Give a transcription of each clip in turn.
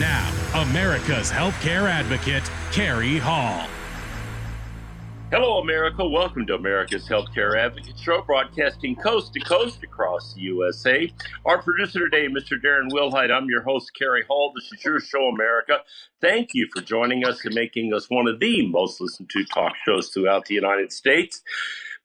Now, America's Healthcare Advocate, Carrie Hall. Hello, America. Welcome to America's Healthcare Advocate Show, broadcasting coast to coast across the USA. Our producer today, Mr. Darren Wilhite. I'm your host, Carrie Hall. This is your show, America. Thank you for joining us and making us one of the most listened to talk shows throughout the United States.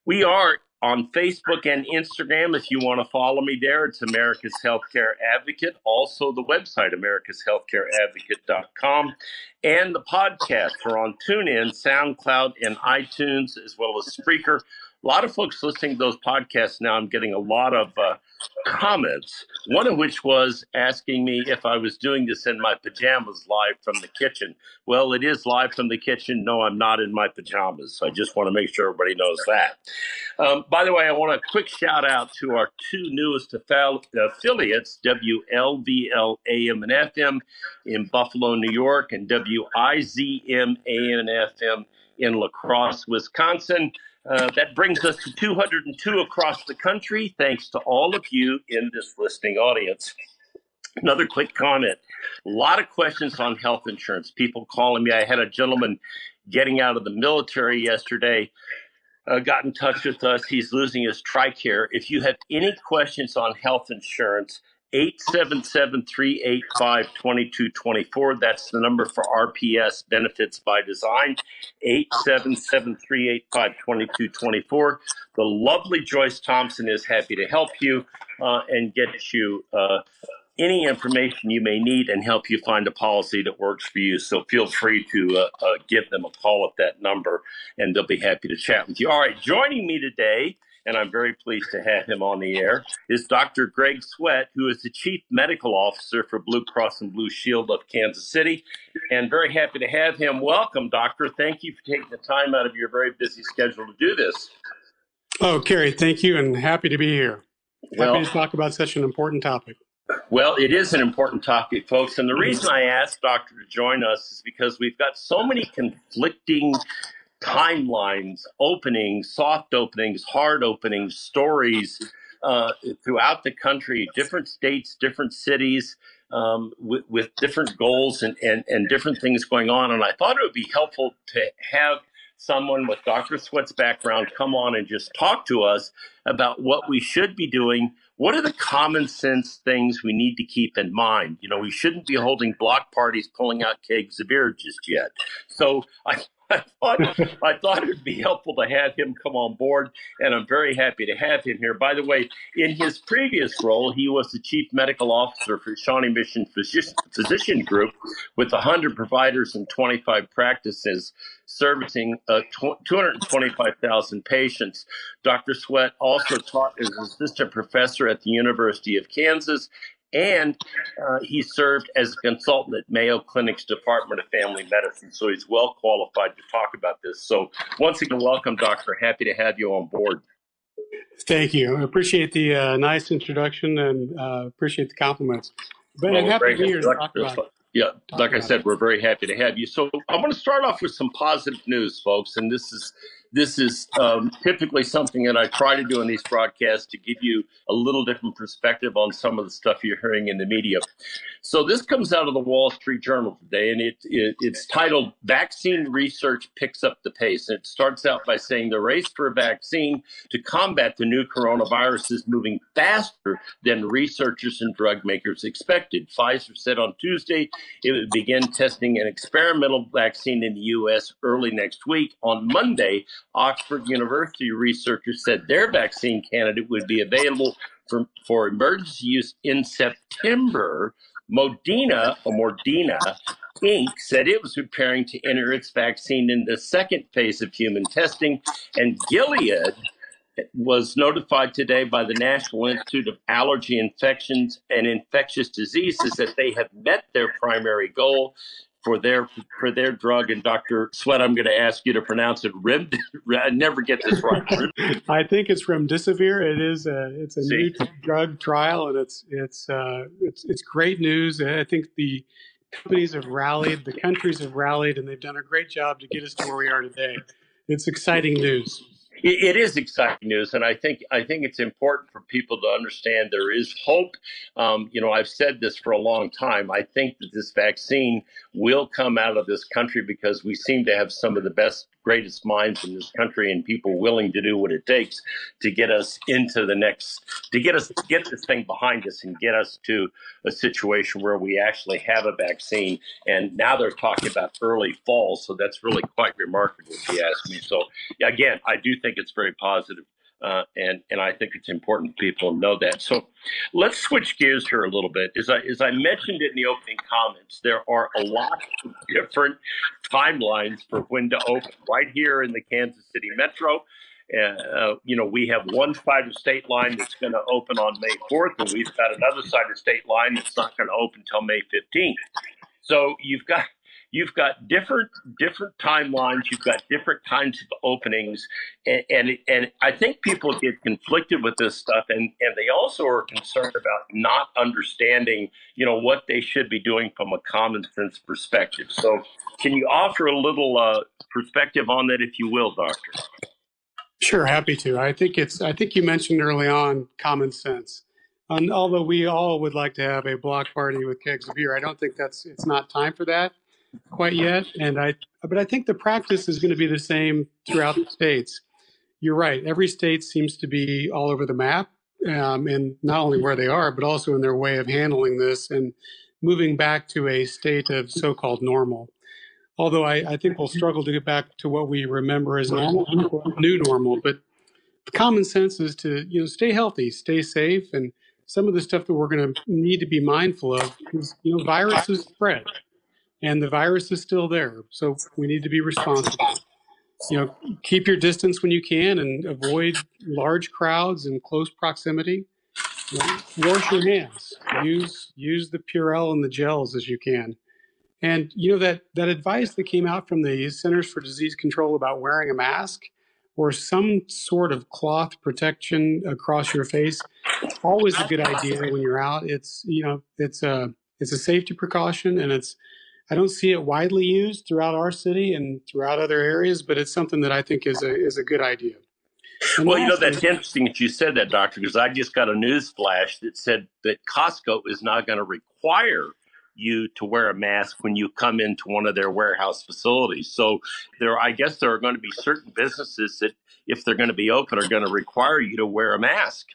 We are on Facebook and Instagram. If you want to follow me there, it's America's Healthcare Advocate. Also, the website, americashealthcareadvocate.com. And the podcasts are on TuneIn, SoundCloud, and iTunes, as well as Spreaker. A lot of folks listening to those podcasts now, I'm getting a lot of uh, comments, one of which was asking me if I was doing this in my pajamas live from the kitchen. Well, it is live from the kitchen. No, I'm not in my pajamas. So I just want to make sure everybody knows that. Um, by the way, I want a quick shout out to our two newest affiliates, WLVL AM and FM in Buffalo, New York, and WIZM AM and FM in La Crosse, Wisconsin. Uh, that brings us to 202 across the country, thanks to all of you in this listening audience. Another quick comment. A lot of questions on health insurance. People calling me. I had a gentleman getting out of the military yesterday, uh, got in touch with us. He's losing his TRICARE. If you have any questions on health insurance, 877-385-2224. That's the number for RPS Benefits by Design. 877-385-2224. The lovely Joyce Thompson is happy to help you uh, and get you uh, any information you may need and help you find a policy that works for you. So feel free to uh, uh, give them a call at that number and they'll be happy to chat with you. All right, joining me today and I'm very pleased to have him on the air, is Dr. Greg Sweat, who is the Chief Medical Officer for Blue Cross and Blue Shield of Kansas City. And very happy to have him. Welcome, Doctor. Thank you for taking the time out of your very busy schedule to do this. Oh, Carrie, thank you, and happy to be here. Well- happy to talk about such an important topic. Well, it is an important topic, folks. And the reason I asked Doctor to join us is because we've got so many conflicting timelines, openings, soft openings, hard openings, stories uh, throughout the country, different states, different cities, um, with, with different goals and, and, and different things going on. And I thought it would be helpful to have someone with Dr. Sweat's background come on and just talk to us about what we should be doing. What are the common sense things we need to keep in mind? You know, we shouldn't be holding block parties, pulling out kegs of beer just yet. So I, I thought I thought it would be helpful to have him come on board, and I'm very happy to have him here. By the way, in his previous role, he was the chief medical officer for Shawnee Mission Physician, Physician Group, with 100 providers and 25 practices, servicing uh, tw- 225,000 patients. Dr. Sweat also taught as an assistant professor at the University of Kansas and uh, he served as a consultant at Mayo Clinic's Department of Family Medicine. So he's well qualified to talk about this. So once again, welcome, Doctor. Happy to have you on board. Thank you. I appreciate the uh, nice introduction and uh, appreciate the compliments. But Well, I'm happy to be here to talk about it. Yeah, like I said, we're very happy to have you. So I want to start off with some positive news, folks, and this is this is um, typically something that I try to do in these broadcasts to give you a little different perspective on some of the stuff you're hearing in the media. So this comes out of the Wall Street Journal today, and it, it it's titled "Vaccine Research Picks Up the Pace." And it starts out by saying the race for a vaccine to combat the new coronavirus is moving faster than researchers and drug makers expected. Pfizer said on Tuesday it would begin testing an experimental vaccine in the U.S. early next week. On Monday, Oxford University researchers said their vaccine candidate would be available for, for emergency use in September. Modena, or Moderna, Inc. said it was preparing to enter its vaccine in the second phase of human testing, and Gilead was notified today by the National Institute of Allergy, Infections, and Infectious Diseases that they have met their primary goal for their for their drug. And Dr. Sweat, I'm going to ask you to pronounce it. Rem, I never get this right. I think it's remdesivir. It is a it's a See? new drug trial, and it's it's uh, it's it's great news. I think the companies have rallied, the countries have rallied, and they've done a great job to get us to where we are today. It's exciting news. It, is exciting news, and I think I think it's important for people to understand there is hope. Um, you know, I've said this for a long time. I think that this vaccine will come out of this country because we seem to have some of the best, greatest minds in this country, and people willing to do what it takes to get us into the next, to get us get this thing behind us, and get us to a situation where we actually have a vaccine. And now they're talking about early fall, so that's really quite remarkable, if you ask me. So again, I do think it's very positive, uh, and and I think it's important people know that. So let's switch gears here a little bit. As I as I mentioned in the opening comments, there are a lot of different timelines for when to open. Right here in the Kansas City Metro. Uh, you know, we have one side of state line that's going to open on May 4th, and we've got another side of state line that's not going to open until May 15th. So you've got you've got different different timelines you've got different kinds of openings and and, and i think people get conflicted with this stuff and and they also are concerned about not understanding you know what they should be doing from a common sense perspective so can you offer a little uh, perspective on that if you will doctor Sure, happy to. I think it's. I think you mentioned early on common sense. And although we all would like to have a block party with kegs of beer, I don't think that's. It's not time for that quite yet. And I. But I think the practice is going to be the same throughout the states. You're right. Every state seems to be all over the map, um, and not only where they are, but also in their way of handling this and moving back to a state of so-called normal although I, I, think we'll struggle to get back to what we remember as normal, new normal. But common sense is to you know stay healthy, stay safe, and some of the stuff that we're going to need to be mindful of is you know viruses spread, and the virus is still there, so we need to be responsible. You know, keep your distance when you can, and avoid large crowds and close proximity. Wash your hands. Use use the Purell and the gels as you can and you know that that advice that came out from the Centers for Disease Control about wearing a mask or some sort of cloth protection across your face, always a good idea when you're out. It's you know it's a it's a safety precaution, and it's I don't see it widely used throughout our city and throughout other areas, but it's something that I think is a is a good idea. And well, you know that's interesting that you said that, doctor, because I just got a news flash that said that Costco is now going to require you to wear a mask when you come into one of their warehouse facilities. So there, I guess there are going to be certain businesses that, if they're going to be open, are going to require you to wear a mask.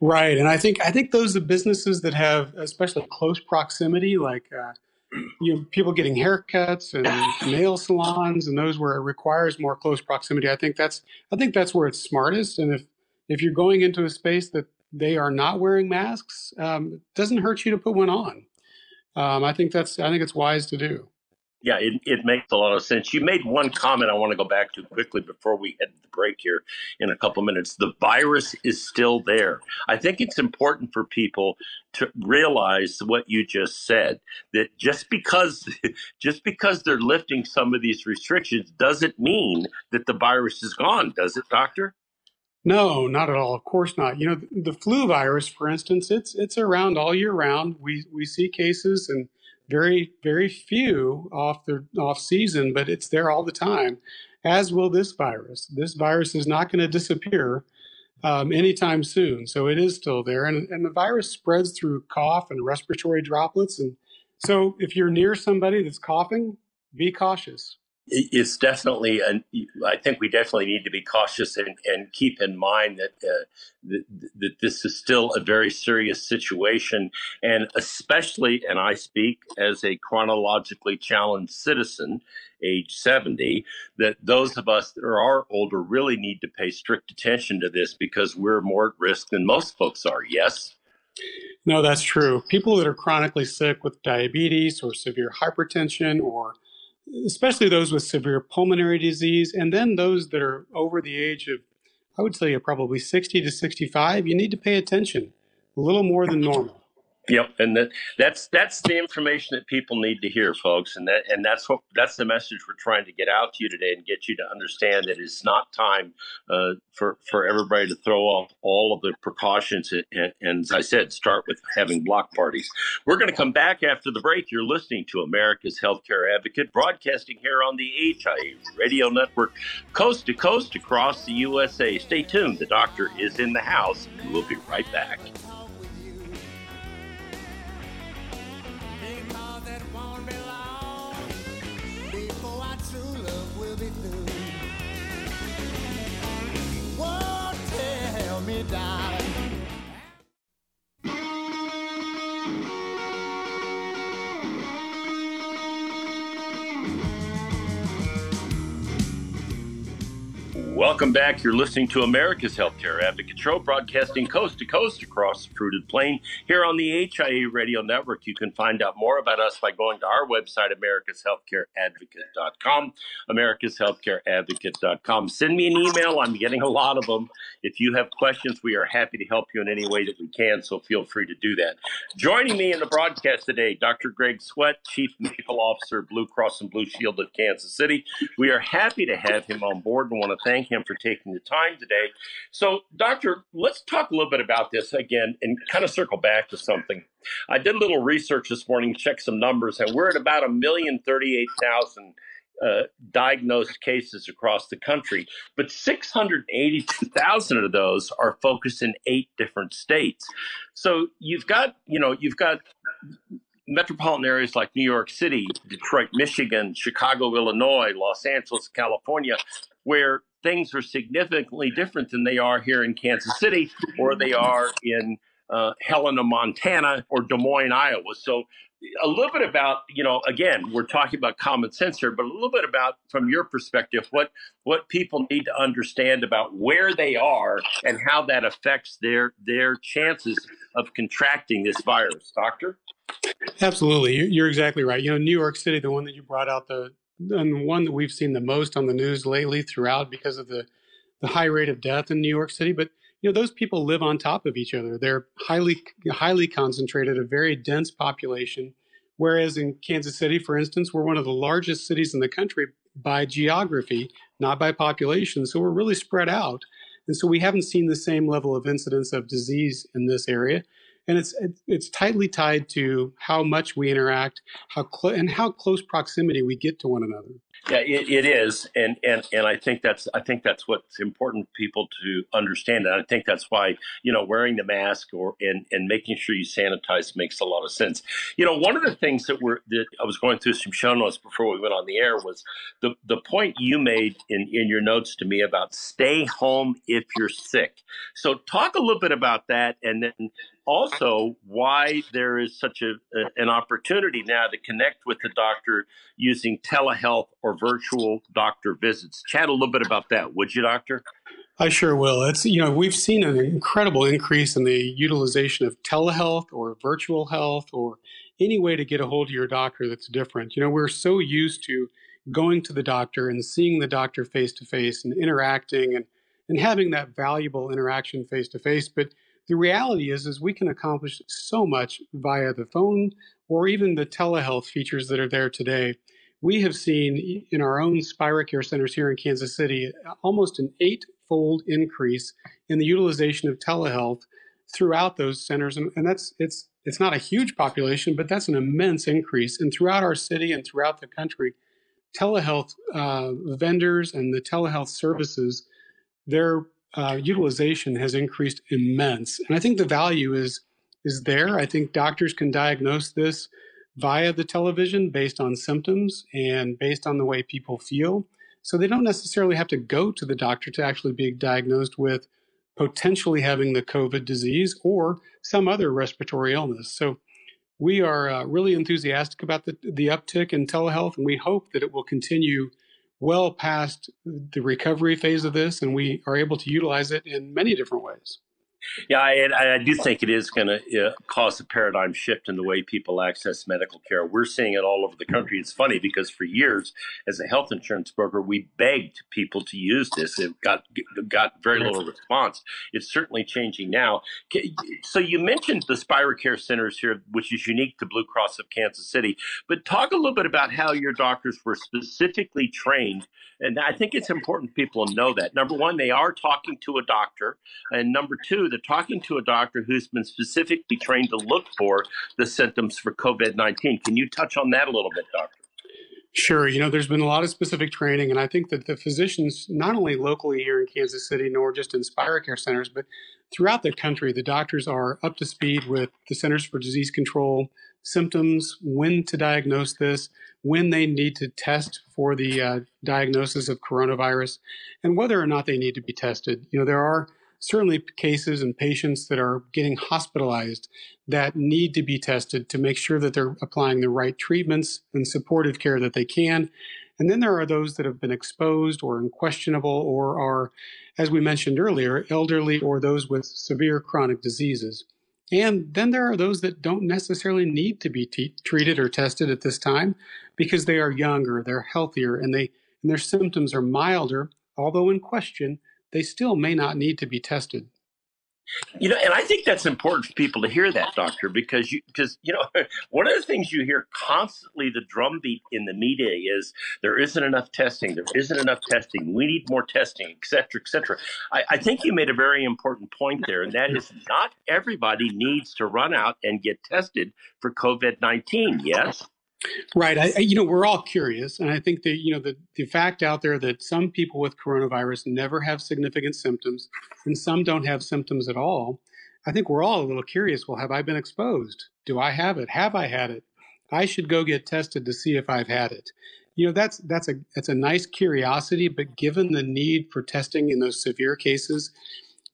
Right, and I think I think those are businesses that have especially close proximity, like uh, you know people getting haircuts and nail salons, and those where it requires more close proximity. I think that's I think that's where it's smartest. And if if you're going into a space that they are not wearing masks, um, it doesn't hurt you to put one on um, I think that's I think it's wise to do. Yeah, it, it makes a lot of sense. You made one comment I want to go back to quickly before we head to the break here in a couple minutes. The virus is still there. I think it's important for people to realize what you just said that just because just because they're lifting some of these restrictions doesn't mean that the virus is gone, does it, doctor? No, not at all. Of course not. You know, the, flu virus, for instance, it's it's around all year round. We we see cases and very very few off the off season, but it's there all the time. As will this virus. This virus is not going to disappear um, anytime soon. So it is still there, and and the virus spreads through cough and respiratory droplets. And so if you're near somebody that's coughing, be cautious. It's definitely an, I think we definitely need to be cautious and, and keep in mind that, uh, that, that this is still a very serious situation, and especially, and I speak as a chronologically challenged citizen, age 70, that those of us that are older really need to pay strict attention to this because we're more at risk than most folks are. Yes. No, that's true. People that are chronically sick with diabetes or severe hypertension or especially those with severe pulmonary disease, and then those that are over the age of, I would say, probably 60 to 65, you need to pay attention a little more than normal. Yep, and that, that's that's the information that people need to hear, folks, and that and that's what that's the message we're trying to get out to you today and get you to understand that it's not time uh, for for everybody to throw off all of the precautions and, and, as I said, start with having block parties. We're going to come back after the break. You're listening to America's Healthcare Advocate, broadcasting here on the HIA Radio Network, coast to coast across the USA. Stay tuned. The doctor is in the house, and we'll be right back. Welcome back. You're listening to America's Healthcare Advocate Show, broadcasting coast to coast across the fruited plain here on the HIA Radio Network. You can find out more about us by going to our website, americashealthcareadvocate.com, americashealthcareadvocate.com. Send me an email. I'm getting a lot of them. If you have questions, we are happy to help you in any way that we can, so feel free to do that. Joining me in the broadcast today, Dr. Greg Sweat, Chief Medical Officer, Blue Cross and Blue Shield of Kansas City. We are happy to have him on board and want to thank him for taking the time today. So, Doctor, let's talk a little bit about this again and kind of circle back to something. I did a little research this morning, check some numbers, and we're at about a million thirty-eight thousand uh, diagnosed cases across the country, but 682,000 of those are focused in eight different states. So you've got, you know, you've got metropolitan areas like New York City, Detroit, Michigan, Chicago, Illinois, Los Angeles, California, where things are significantly different than they are here in Kansas City or they are in uh, Helena, Montana, or Des Moines, Iowa. So, a little bit about you know again we're talking about common sense here but a little bit about from your perspective what what people need to understand about where they are and how that affects their their chances of contracting this virus. Doctor? Absolutely. You're exactly right. You know new york city the one that you brought out the and one that we've seen the most on the news lately throughout because of the, the high rate of death in New York City. But you know, those people live on top of each other. They're highly highly concentrated, a very dense population. Whereas in Kansas City, for instance, we're one of the largest cities in the country by geography, not by population. So we're really spread out. And so we haven't seen the same level of incidence of disease in this area and it's it's tightly tied to how much we interact, how cl- and how close proximity we get to one another. Yeah, it, it is, and and and I think that's I think that's what's important for people to understand, and I think that's why you know wearing the mask or and and making sure you sanitize makes a lot of sense. You know, one of the things that we're that I was going through some show notes before we went on the air was the the point you made in in your notes to me about stay home if you're sick. So talk a little bit about that, and then also why there is such a, a, an opportunity now to connect with the doctor using telehealth or virtual doctor visits. Chat a little bit about that, would you, doctor? I sure will. It's you know we've seen an incredible increase in the utilization of telehealth or virtual health or any way to get a hold of your doctor that's different. You know we're so used to going to the doctor and seeing the doctor face to face and interacting and and having that valuable interaction face to face, but the reality is is we can accomplish so much via the phone or even the telehealth features that are there today. We have seen in our own Spira Care centers here in Kansas City almost an eight-fold increase in the utilization of telehealth throughout those centers, and, and that's it's it's not a huge population, but that's an immense increase. And throughout our city and throughout the country, telehealth uh, vendors and the telehealth services, they're uh, utilization has increased immense, and I think the value is is there. I think doctors can diagnose this via the television based on symptoms and based on the way people feel. So they don't necessarily have to go to the doctor to actually be diagnosed with potentially having the COVID disease or some other respiratory illness. So we are uh, really enthusiastic about the, the uptick in telehealth, and we hope that it will continue well past the recovery phase of this, and we are able to utilize it in many different ways. Yeah, I, I do think it is going to uh, cause a paradigm shift in the way people access medical care. We're seeing it all over the country. It's funny because for years, as a health insurance broker, we begged people to use this. It got got very little response. It's certainly changing now. So you mentioned the Spira Care centers here, which is unique to Blue Cross of Kansas City. But talk a little bit about how your doctors were specifically trained, and I think it's important people know that. Number one, they are talking to a doctor, and number two they're talking to a doctor who's been specifically trained to look for the symptoms for COVID 19. Can you touch on that a little bit, doctor? Sure. You know, there's been a lot of specific training, and I think that the physicians, not only locally here in Kansas City, nor just in Spira Care centers, but throughout the country, the doctors are up to speed with the Centers for Disease Control, symptoms, when to diagnose this, when they need to test for the uh, diagnosis of coronavirus, and whether or not they need to be tested. You know, there are certainly cases and patients that are getting hospitalized that need to be tested to make sure that they're applying the right treatments and supportive care that they can. And then there are those that have been exposed or unquestionable or are, as we mentioned earlier, elderly or those with severe chronic diseases. And then there are those that don't necessarily need to be treated or tested at this time because they are younger, they're healthier, and they and their symptoms are milder, although in question, they still may not need to be tested. You know, and I think that's important for people to hear that, doctor, because you because you know one of the things you hear constantly the drumbeat in the media is there isn't enough testing, there isn't enough testing, we need more testing, et cetera, et cetera. I, I think you made a very important point there, and that is not everybody needs to run out and get tested for COVID nineteen. Yes. Right. I, you know, we're all curious, and I think that you know the the fact out there that some people with coronavirus never have significant symptoms, and some don't have symptoms at all. I think we're all a little curious. Well, have I been exposed? Do I have it? Have I had it? I should go get tested to see if I've had it. You know, that's that's a that's a nice curiosity, but given the need for testing in those severe cases,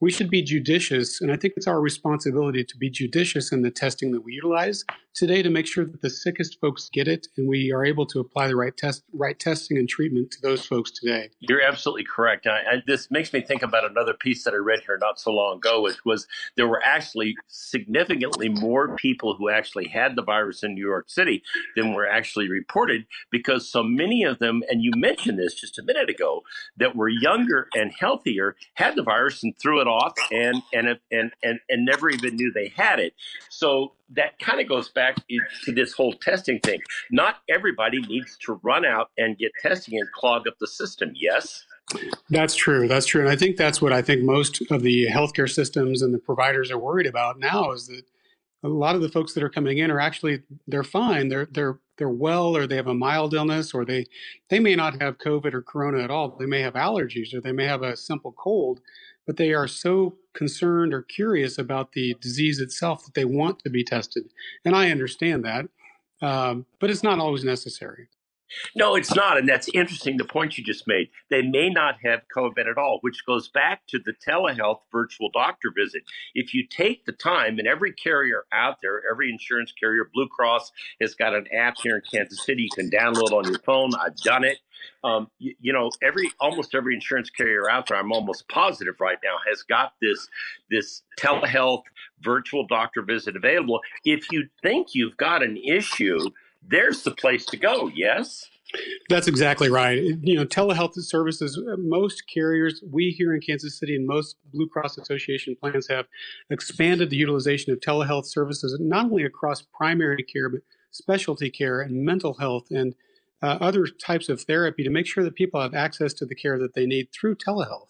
we should be judicious, and I think it's our responsibility to be judicious in the testing that we utilize today to make sure that the sickest folks get it and we are able to apply the right test, right testing and treatment to those folks today. You're absolutely correct. I, I, this makes me think about another piece that I read here not so long ago, which was there were actually significantly more people who actually had the virus in New York City than were actually reported because so many of them, and you mentioned this just a minute ago, that were younger and healthier had the virus and threw it off and and and and, and never even knew they had it. So that kind of goes back to this whole testing thing. Not everybody needs to run out and get testing and clog up the system. Yes. That's true. That's true. And I think that's what I think most of the healthcare systems and the providers are worried about now is that a lot of the folks that are coming in are actually they're fine. They're they're they're well or they have a mild illness or they they may not have COVID or corona at all. They may have allergies or they may have a simple cold but they are so concerned or curious about the disease itself that they want to be tested. And I understand that, um, but it's not always necessary. No, it's not. And that's interesting, the point you just made. They may not have COVID at all, which goes back to the telehealth virtual doctor visit. If you take the time, and every carrier out there, every insurance carrier, Blue Cross has got an app here in Kansas City you can download on your phone. I've done it. Um, you, you, know, every almost every insurance carrier out there, I'm almost positive right now, has got this this telehealth virtual doctor visit available. If you think you've got an issue, there's the place to go. Yes. That's exactly right. You know, telehealth services, most carriers, we here in Kansas City and most Blue Cross Association plans have expanded the utilization of telehealth services, not only across primary care, but specialty care and mental health and uh, other types of therapy to make sure that people have access to the care that they need through telehealth.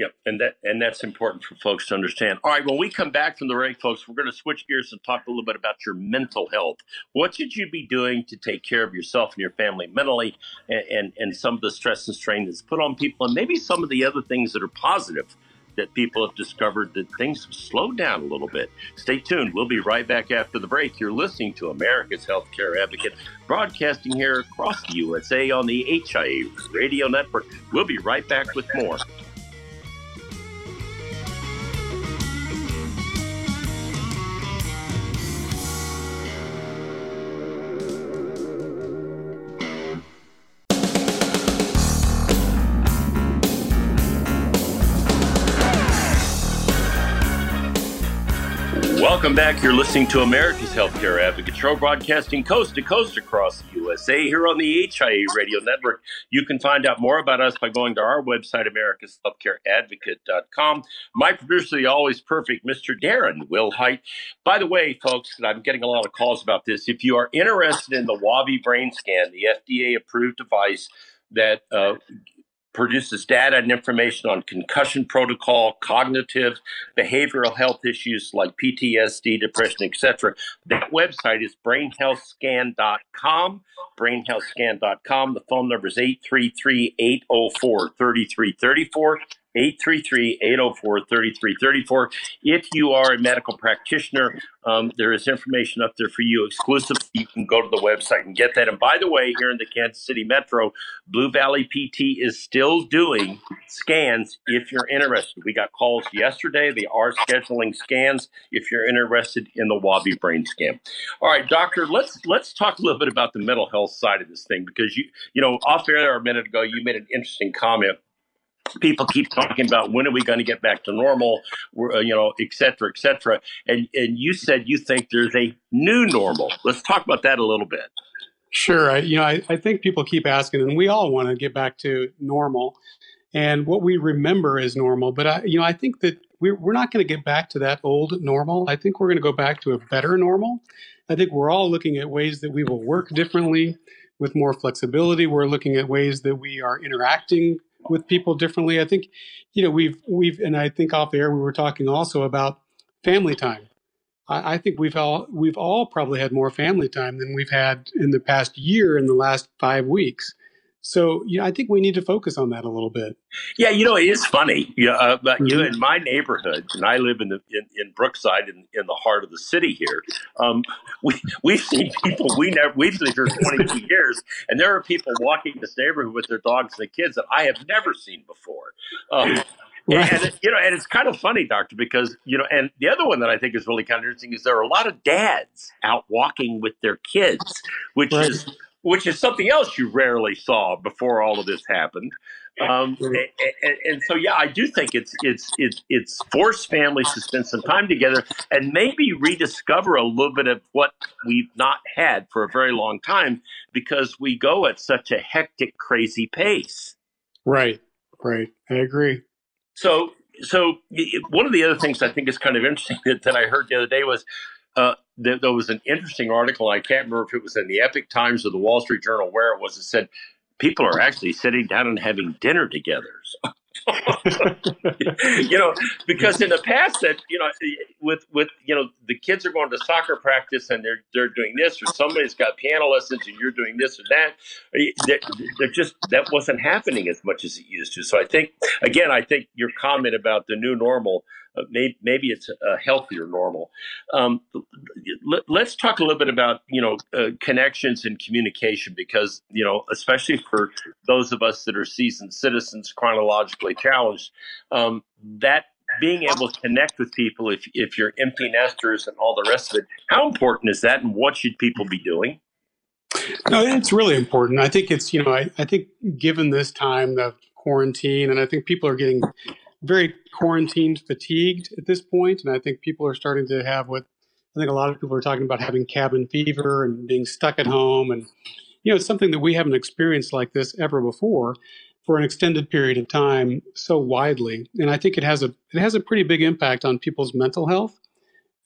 Yep, and that and that's important for folks to understand. All right, when we come back from the break, folks, we're going to switch gears and talk a little bit about your mental health. What should you be doing to take care of yourself and your family mentally, and and, and some of the stress and strain that's put on people, and maybe some of the other things that are positive that people have discovered that things have slowed down a little bit. Stay tuned. We'll be right back after the break. You're listening to America's Healthcare Advocate, broadcasting here across the USA on the HIA Radio Network. We'll be right back with more. Welcome back. You're listening to America's Healthcare Advocate Show, broadcasting coast to coast across the USA here on the HIA Radio Network. You can find out more about us by going to our website, americashealthcareadvocate.com. My producer, the always perfect Mr. Darren Wilhite. By the way, folks, and I'm getting a lot of calls about this. If you are interested in the WAVi brain scan, the FDA approved device that uh, produces data and information on concussion protocol, cognitive, behavioral health issues like PTSD, depression, etc. That website is brainhealthscan.com. Brainhealthscan.com. The phone number is 833 804 3334. 833-804-3334. If you are a medical practitioner, um, there is information up there for you exclusively. You can go to the website and get that. And by the way, here in the Kansas City Metro, Blue Valley PT is still doing scans if you're interested. We got calls yesterday. They are scheduling scans if you're interested in the WAVi brain scan. All right, doctor, let's let's talk a little bit about the mental health side of this thing because you you know off air a minute ago you made an interesting comment people keep talking about when are we going to get back to normal, uh, you know, et cetera, et cetera. And, and you said you think there's a new normal. Let's talk about that a little bit. Sure. I, you know, I, I think people keep asking, and we all want to get back to normal and what we remember is normal. But I, you know, I think that we're, we're not going to get back to that old normal. I think we're going to go back to a better normal. I think we're all looking at ways that we will work differently with more flexibility. We're looking at ways that we are interacting with people differently. I think, you know, we've we've and I think off the air we were talking also about family time. I, I think we've all we've all probably had more family time than we've had in the past year in the last five weeks. So yeah, I think we need to focus on that a little bit. Yeah, you know, it is funny. You know, uh, but mm-hmm. you know, in my neighborhood, and I live in the in, in Brookside, in, in the heart of the city here. Um, we we've seen people we never we've lived here twenty two years, and there are people walking this neighborhood with their dogs and the kids that I have never seen before. Um, Right. And, you know, and it's kind of funny, doctor, because you know, and the other one that I think is really kind of interesting is there are a lot of dads out walking with their kids, which right. is which is something else you rarely saw before all of this happened. Um, and, and, so, yeah, I do think it's it's it's it's forced families to spend some time together and maybe rediscover a little bit of what we've not had for a very long time because we go at such a hectic, crazy pace. Right, right. I agree. So, so one of the other things I think is kind of interesting that, that I heard the other day was uh, there, there, was an interesting article. I can't remember if it was in the Epoch Times or the Wall Street Journal where it was. It said people are actually sitting down and having dinner together. you know, because in the past that you know, with with you know, the kids are going to soccer practice and they're they're doing this, or somebody's got piano lessons and you're doing this or that. They're, they're just that wasn't happening as much as it used to. So I think again, I think your comment about the new normal uh, maybe, maybe it's a healthier normal. Um, let, us talk a little bit about you know uh, connections and communication because you know especially for those of us that are seasoned citizens, chronologically challenged, um, that being able to connect with people if if you're empty nesters and all the rest of it, how important is that, and what should people be doing? No, it's really important. I think it's you know I, I think given this time the quarantine, and I think people are getting very quarantine fatigued at this point, and I think people are starting to have what I think a lot of people are talking about having cabin fever and being stuck at home, and you know it's something that we haven't experienced like this ever before for an extended period of time so widely, and I think it has a it has a pretty big impact on people's mental health.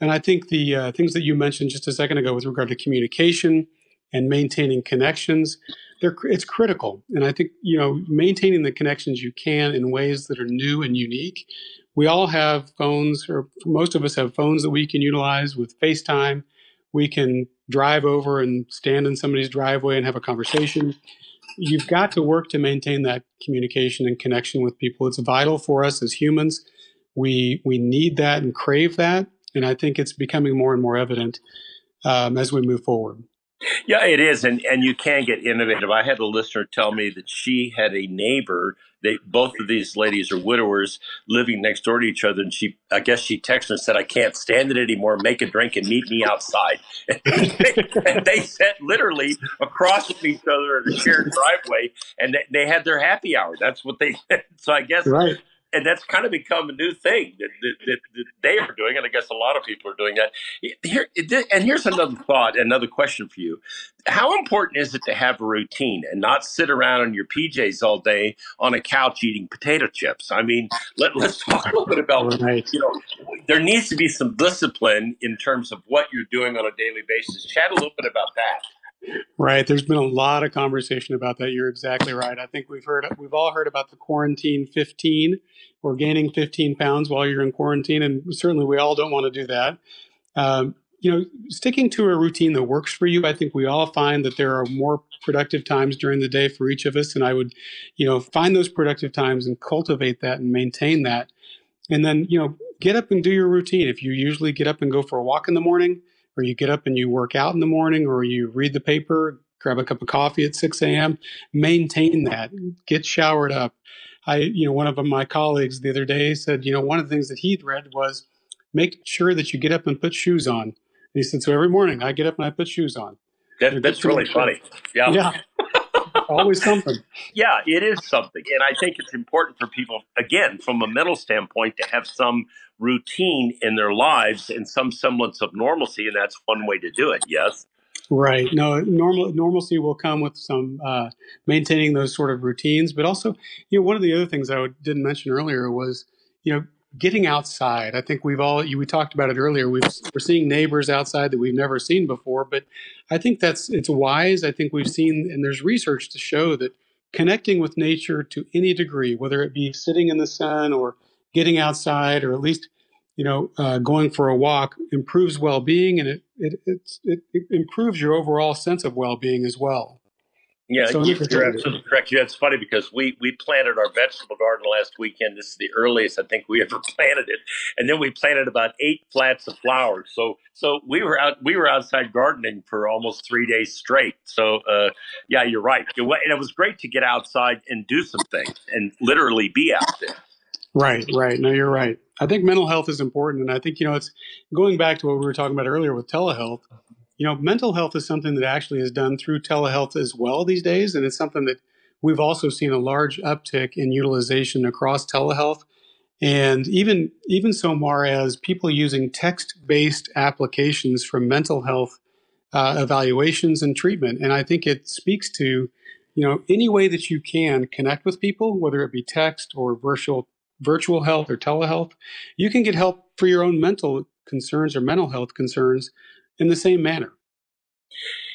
And I think the uh, things that you mentioned just a second ago with regard to communication and maintaining connections, it's critical. And I think, you know, maintaining the connections you can in ways that are new and unique. We all have phones, or most of us have phones that we can utilize with FaceTime. We can drive over and stand in somebody's driveway and have a conversation. You've got to work to maintain that communication and connection with people. It's vital for us as humans. We we need that and crave that, and I think it's becoming more and more evident um, as we move forward. Yeah, it is, and and you can get innovative. I had a listener tell me that she had a neighbor. They both of these ladies are widowers living next door to each other, and she, I guess, she texted and said, "I can't stand it anymore. Make a drink and meet me outside." and, they, sat literally across from each other in a shared driveway, and they, they had their happy hour. That's what they. So I guess Right. And that's kind of become a new thing that, that, that, that they are doing, and I guess a lot of people are doing that. Here, and here's another thought, another question for you: How important is it to have a routine and not sit around in your PJs all day on a couch eating potato chips? I mean, let, let's talk a little bit about Right. you know, there needs to be some discipline in terms of what you're doing on a daily basis. Chat a little bit about that. Right. There's been a lot of conversation about that. You're exactly right. I think we've heard, we've all heard about the quarantine 15 or gaining 15 pounds while you're in quarantine. And certainly we all don't want to do that. Um, you know, sticking to a routine that works for you, I think we all find that there are more productive times during the day for each of us. And I would, you know, find those productive times and cultivate that and maintain that. And then, you know, get up and do your routine. If you usually get up and go for a walk in the morning, or you get up and you work out in the morning, or you read the paper, grab a cup of coffee at 6 a.m., maintain that. Get showered up. I, you know, one of my colleagues the other day said, you know, one of the things that he'd read was make sure that you get up and put shoes on. And he said, so every morning I get up and I put shoes on. That, that's really funny. Yeah. Yeah. Always something. Yeah, it is something. And I think it's important for people, again, from a mental standpoint, to have some routine in their lives and some semblance of normalcy. And that's one way to do it. Yes. Right. No, normal normalcy will come with some uh, maintaining those sort of routines, but also, you know, one of the other things I didn't mention earlier was, you know, getting outside. I think we've all you, we talked about it earlier. We've, we're seeing neighbors outside that we've never seen before, but I think that's it's wise. I think we've seen, and there's research to show that connecting with nature to any degree, whether it be sitting in the sun or getting outside, or at least you know, uh, going for a walk improves well-being, and it it, it it improves your overall sense of well-being as well. Yeah, So you- you're absolutely correct. Yeah, it's funny because we we planted our vegetable garden last weekend. This is the earliest I think we ever planted it, and then we planted about eight flats of flowers. So so we were out we were outside gardening for almost three days straight. So uh, yeah, you're right. It, and it was great to get outside and do some things and literally be out there. Right, right. No, you're right. I think mental health is important, and I think you know it's going back to what we were talking about earlier with telehealth. You know, mental health is something that actually is done through telehealth as well these days, and it's something that we've also seen a large uptick in utilization across telehealth, and even even so far as people using text-based applications for mental health uh, evaluations and treatment. And I think it speaks to you know any way that you can connect with people, whether it be text or virtual virtual health or telehealth, you can get help for your own mental concerns or mental health concerns in the same manner.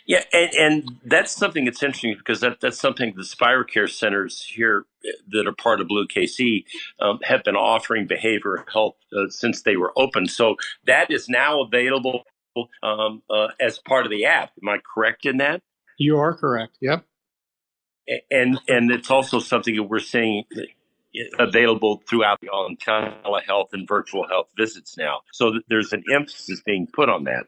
Yeah, and, and that's something that's interesting because that, that's something the Spira Care centers here that are part of Blue KC um, have been offering behavioral health uh, since they were open. So that is now available um, uh, as part of the app. Am I correct in that? You are correct. Yep. And and it's also something that we're seeing available throughout the on telehealth and virtual health visits now. So there's an emphasis being put on that.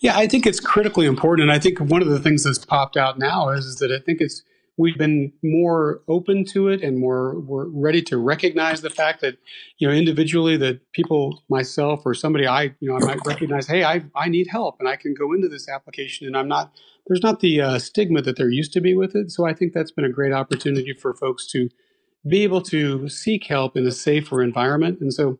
Yeah, I think it's critically important, and I think one of the things that's popped out now is, is that I think it's we've been more open to it and more we're ready to recognize the fact that you know individually that people myself or somebody I you know I might recognize hey I I need help and I can go into this application and I'm not there's not the uh, stigma that there used to be with it. So I think that's been a great opportunity for folks to be able to seek help in a safer environment. And so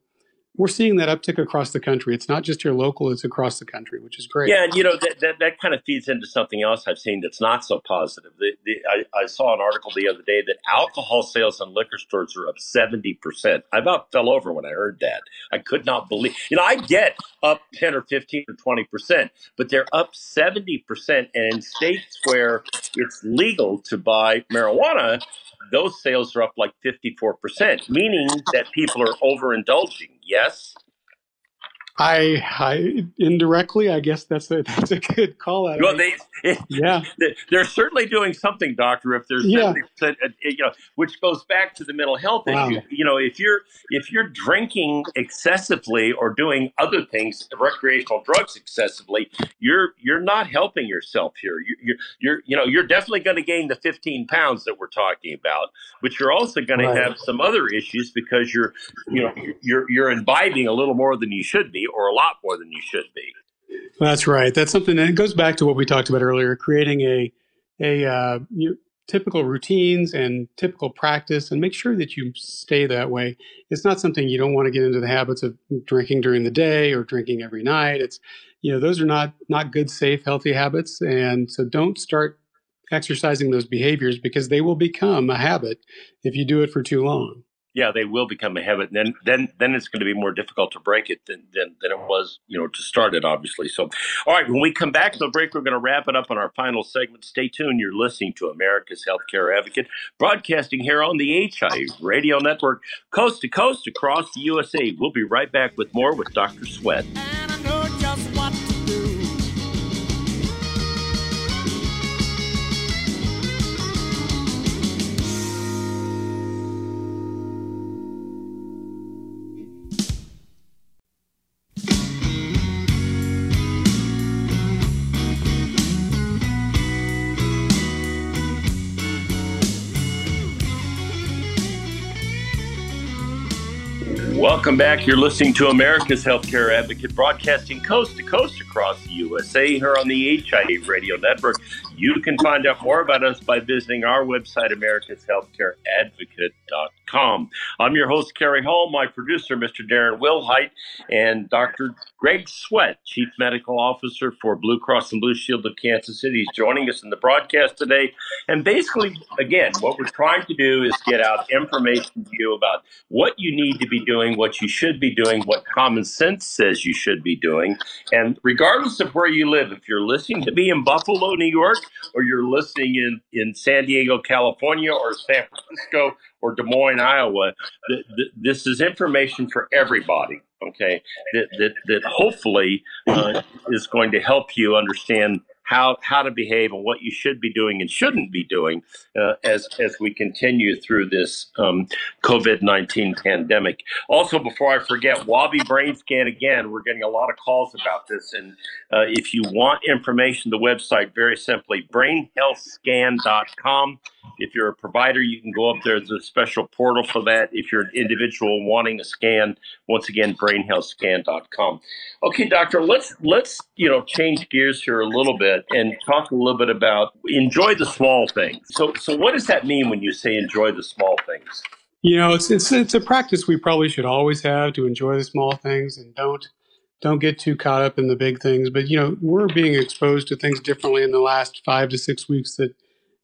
we're seeing that uptick across the country it's not just here local it's across the country which is great Yeah, and you know that, that that kind of feeds into something else I've seen that's not so positive. The, the, I, I saw an article the other day that alcohol sales in liquor stores are up seventy percent. I about fell over when I heard that. I could not believe. You know, I get up ten or fifteen or twenty percent, but they're up seventy percent. And in states where it's legal to buy marijuana, those sales are up like fifty four percent, meaning that people are overindulging. Yes. I, I indirectly, I guess that's a that's a good call out. Well, they, it, yeah, they're certainly doing something, doctor. If there's Yeah. 70%, uh, you know, which goes back to the mental health Wow. issue. You know, if you're if you're drinking excessively or doing other things, recreational drugs excessively, you're you're not helping yourself here. You, you're you're you know you're definitely going to gain the 15 pounds that we're talking about, but you're also going Right. to have some other issues because you're you know you're you're imbibing a little more than you should be, or a lot more than you should be. That's right. That's something that goes back to what we talked about earlier, creating a a uh, you, typical routines and typical practice, and make sure that you stay that way. It's not something you don't want to get into the habits of drinking during the day or drinking every night. It's you know those are not not good, safe, healthy habits, and so don't start exercising those behaviors because they will become a habit if you do it for too long. Yeah, they will become a habit. And then, then, then it's going to be more difficult to break it than, than, than it was, you know, to start it, obviously. So, all right, when we come back to the break, we're going to wrap it up on our final segment. Stay tuned. You're listening to America's Healthcare Advocate, broadcasting here on the HI Radio Network, coast to coast across the USA. We'll be right back with more with Dr. Sweat. Welcome back. You're listening to America's Healthcare Advocate, broadcasting coast to coast across the USA here on the HIA Radio Network. You can find out more about us by visiting our website, americashealthcareadvocate.com. I'm your host, Kerry Hall, my producer, Mr. Darren Wilhite, and Dr. Greg Sweat, Chief Medical Officer for Blue Cross and Blue Shield of Kansas City, is joining us in the broadcast today. And basically, again, what we're trying to do is get out information to you about what you need to be doing, what you should be doing, what common sense says you should be doing. And regardless of where you live, if you're listening to me in Buffalo, New York, or you're listening in, in San Diego, California, or San Francisco, or Des Moines, Iowa, th- th- this is information for everybody. Okay, that that, that hopefully uh, is going to help you understand how how to behave and what you should be doing and shouldn't be doing uh, as as we continue through this um, COVID nineteen pandemic. Also, before I forget, WAVi Brain Scan again. We're getting a lot of calls about this, and uh, if you want information, the website very simply brainhealthscan.com. If you're a provider, you can go up there. There's a special portal for that. If you're an individual wanting a scan, once again, brainhealthscan.com. Okay, doctor, let's let's you know change gears here a little bit and talk a little bit about enjoy the small things. So so what does that mean when you say enjoy the small things? You know, it's it's it's a practice we probably should always have to enjoy the small things and don't don't get too caught up in the big things. But you know, we're being exposed to things differently in the last five to six weeks. That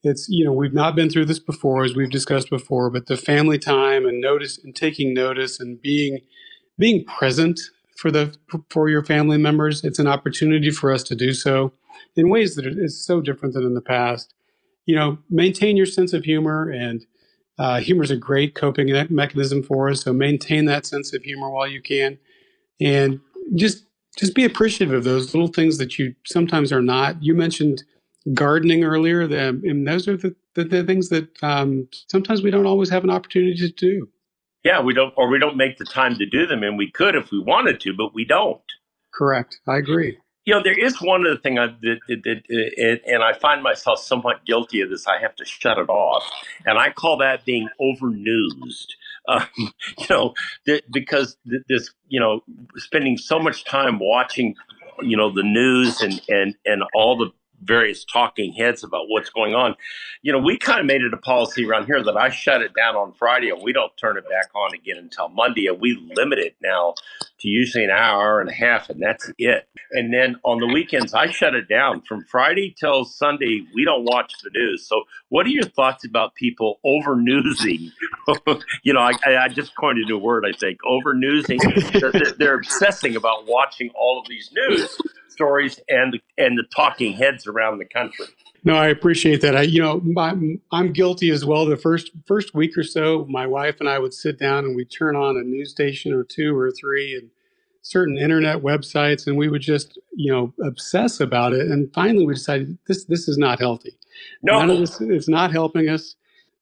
it's you know we've not been through this before, as we've discussed before. But the family time and notice and taking notice and being being present for the for your family members, it's an opportunity for us to do so in ways that is so different than in the past. You know, maintain your sense of humor and uh, humor is a great coping mechanism for us, so maintain that sense of humor while you can, and just just be appreciative of those little things that you sometimes are not. You mentioned gardening earlier, and those are the, the, the things that um, sometimes we don't always have an opportunity to do. Yeah, we don't or we don't make the time to do them, and we could if we wanted to, but we don't. Correct, I agree. You know, there is one other thing I that, that, that it, and I find myself somewhat guilty of this. I have to shut it off, and I call that being overnewsed. Um, you know, th- because th- this, you know, spending so much time watching, you know, the news and and and all the various talking heads about what's going on. You know, we kind of made it a policy around here that I shut it down on Friday and we don't turn it back on again until Monday, and we limit it now to usually an hour and a half, and that's it. And then on the weekends, I shut it down from Friday till Sunday. We don't watch the news. So, what are your thoughts about people over newsing? you know, I, I just coined a new word. I think over newsing. they're obsessing about watching all of these news stories and and the talking heads around the country. No, I appreciate that. I, you know, my, I'm guilty as well. The first first week or so, my wife and I would sit down and we'd turn on a news station or two or three, and certain internet websites, and we would just you know obsess about it. And finally, we decided this this is not healthy. No. This it's not helping us.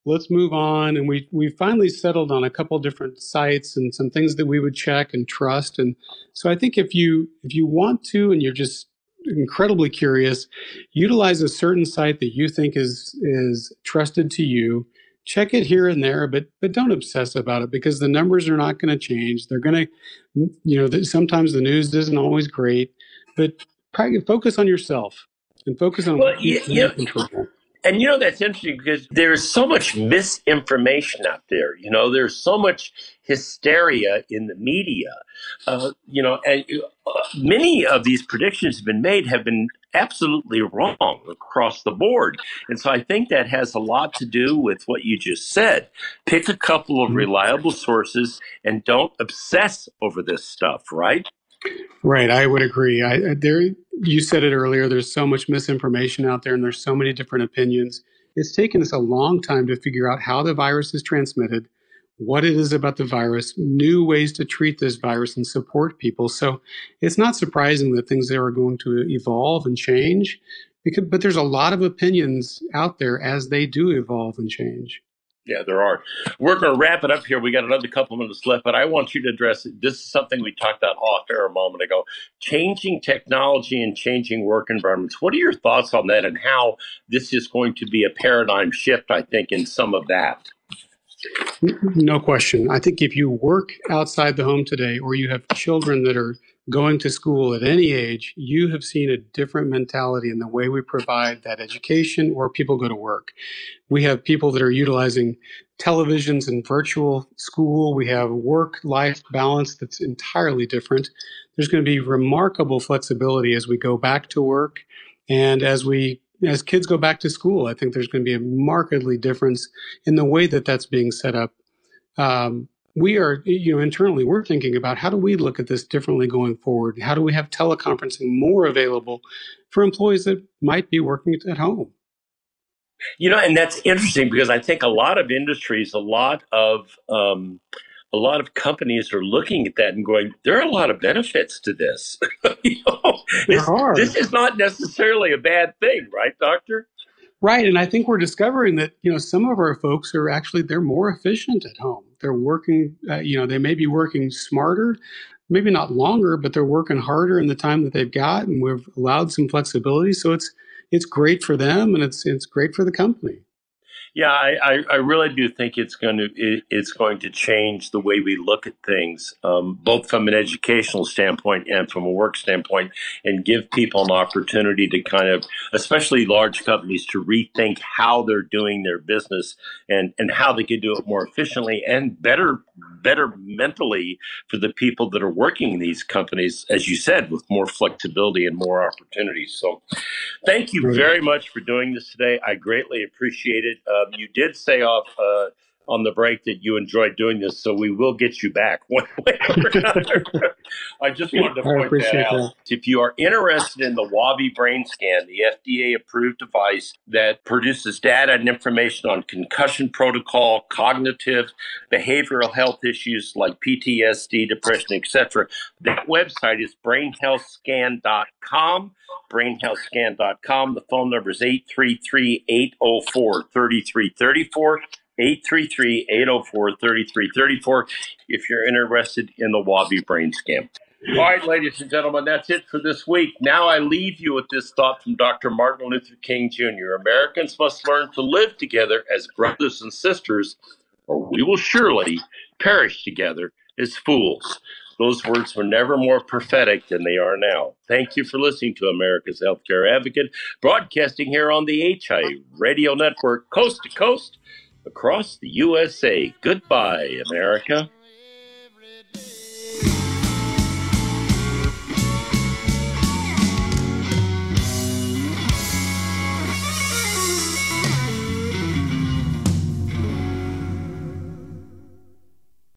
Let's move on. And we we finally settled on a couple different sites and some things that we would check and trust. And so I think if you if you want to and you're just incredibly curious, utilize a certain site that you think is is trusted to you. Check it here and there, but but don't obsess about it because the numbers are not going to change. They're going to, you know, sometimes the news isn't always great, but focus on yourself and focus on Well, what you you- control. And you know that's interesting because there's so much misinformation out there. You know, there's so much hysteria in the media. Uh, you know, and uh, many of these predictions have been made have been absolutely wrong across the board. And so I think that has a lot to do with what you just said. Pick a couple of reliable sources and don't obsess over this stuff. Right? Right, I would agree. I, there, you said it earlier. There's so much misinformation out there, and there's so many different opinions. It's taken us a long time to figure out how the virus is transmitted, what it is about the virus, new ways to treat this virus and support people. So it's not surprising that things are going to evolve and change. Because, but there's a lot of opinions out there as they do evolve and change. Yeah, there are. We're going to wrap it up here. We got another couple minutes left, but I want you to address it. This is something we talked about off air a moment ago changing technology and changing work environments. What are your thoughts on that and how this is going to be a paradigm shift, I think, in some of that? No question. I think if you work outside the home today or you have children that are going to school at any age, you have seen a different mentality in the way we provide that education or people go to work. We have people that are utilizing televisions and virtual school. We have work life balance that's entirely different. There's going to be remarkable flexibility as we go back to work and as we as kids go back to school. I think there's going to be a markedly difference in the way that that's being set up. Um, we are, you know, internally, we're thinking about how do we look at this differently going forward? How do we have teleconferencing more available for employees that might be working at home? You know, and that's interesting because I think a lot of industries, a lot of um, a lot of companies are looking at that and going, there are a lot of benefits to this. you know, There are. this is not necessarily a bad thing, right, Doctor? Right, and I think we're discovering that you know some of our folks are actually they're more efficient at home. They're working, uh, you know, they may be working smarter, maybe not longer, but they're working harder in the time that they've got, and we've allowed some flexibility. So it's it's great for them, and it's it's great for the company. Yeah, I, I, I really do think it's going to it, it's going to change the way we look at things, um, both from an educational standpoint and from a work standpoint, and give people an opportunity to kind of, especially large companies, to rethink how they're doing their business and and how they can do it more efficiently and better better mentally for the people that are working in these companies, as you said, with more flexibility and more opportunities. So, thank you very much for doing this today. I greatly appreciate it. Um, you did say off uh, on the break that you enjoyed doing this, so we will get you back one way or another. I just wanted to point that out. If you are interested in the WAVi Brain Scan, the FDA approved device that produces data and information on concussion protocol, cognitive, behavioral health issues like PTSD, depression, etc., that website is brainhealthscan.com brainhealthscan.com. The phone number is 833-804-3334, 833-804-3334 if you're interested in the WAVi brain scan. All right, ladies and gentlemen, that's it for this week. Now I leave you with this thought from Dr. Martin Luther King Jr. Americans must learn to live together as brothers and sisters, or we will surely perish together as fools. Those words were never more prophetic than they are now. Thank you for listening to America's Healthcare Advocate, broadcasting here on the HI Radio Network, coast to coast, across the USA. Goodbye, America.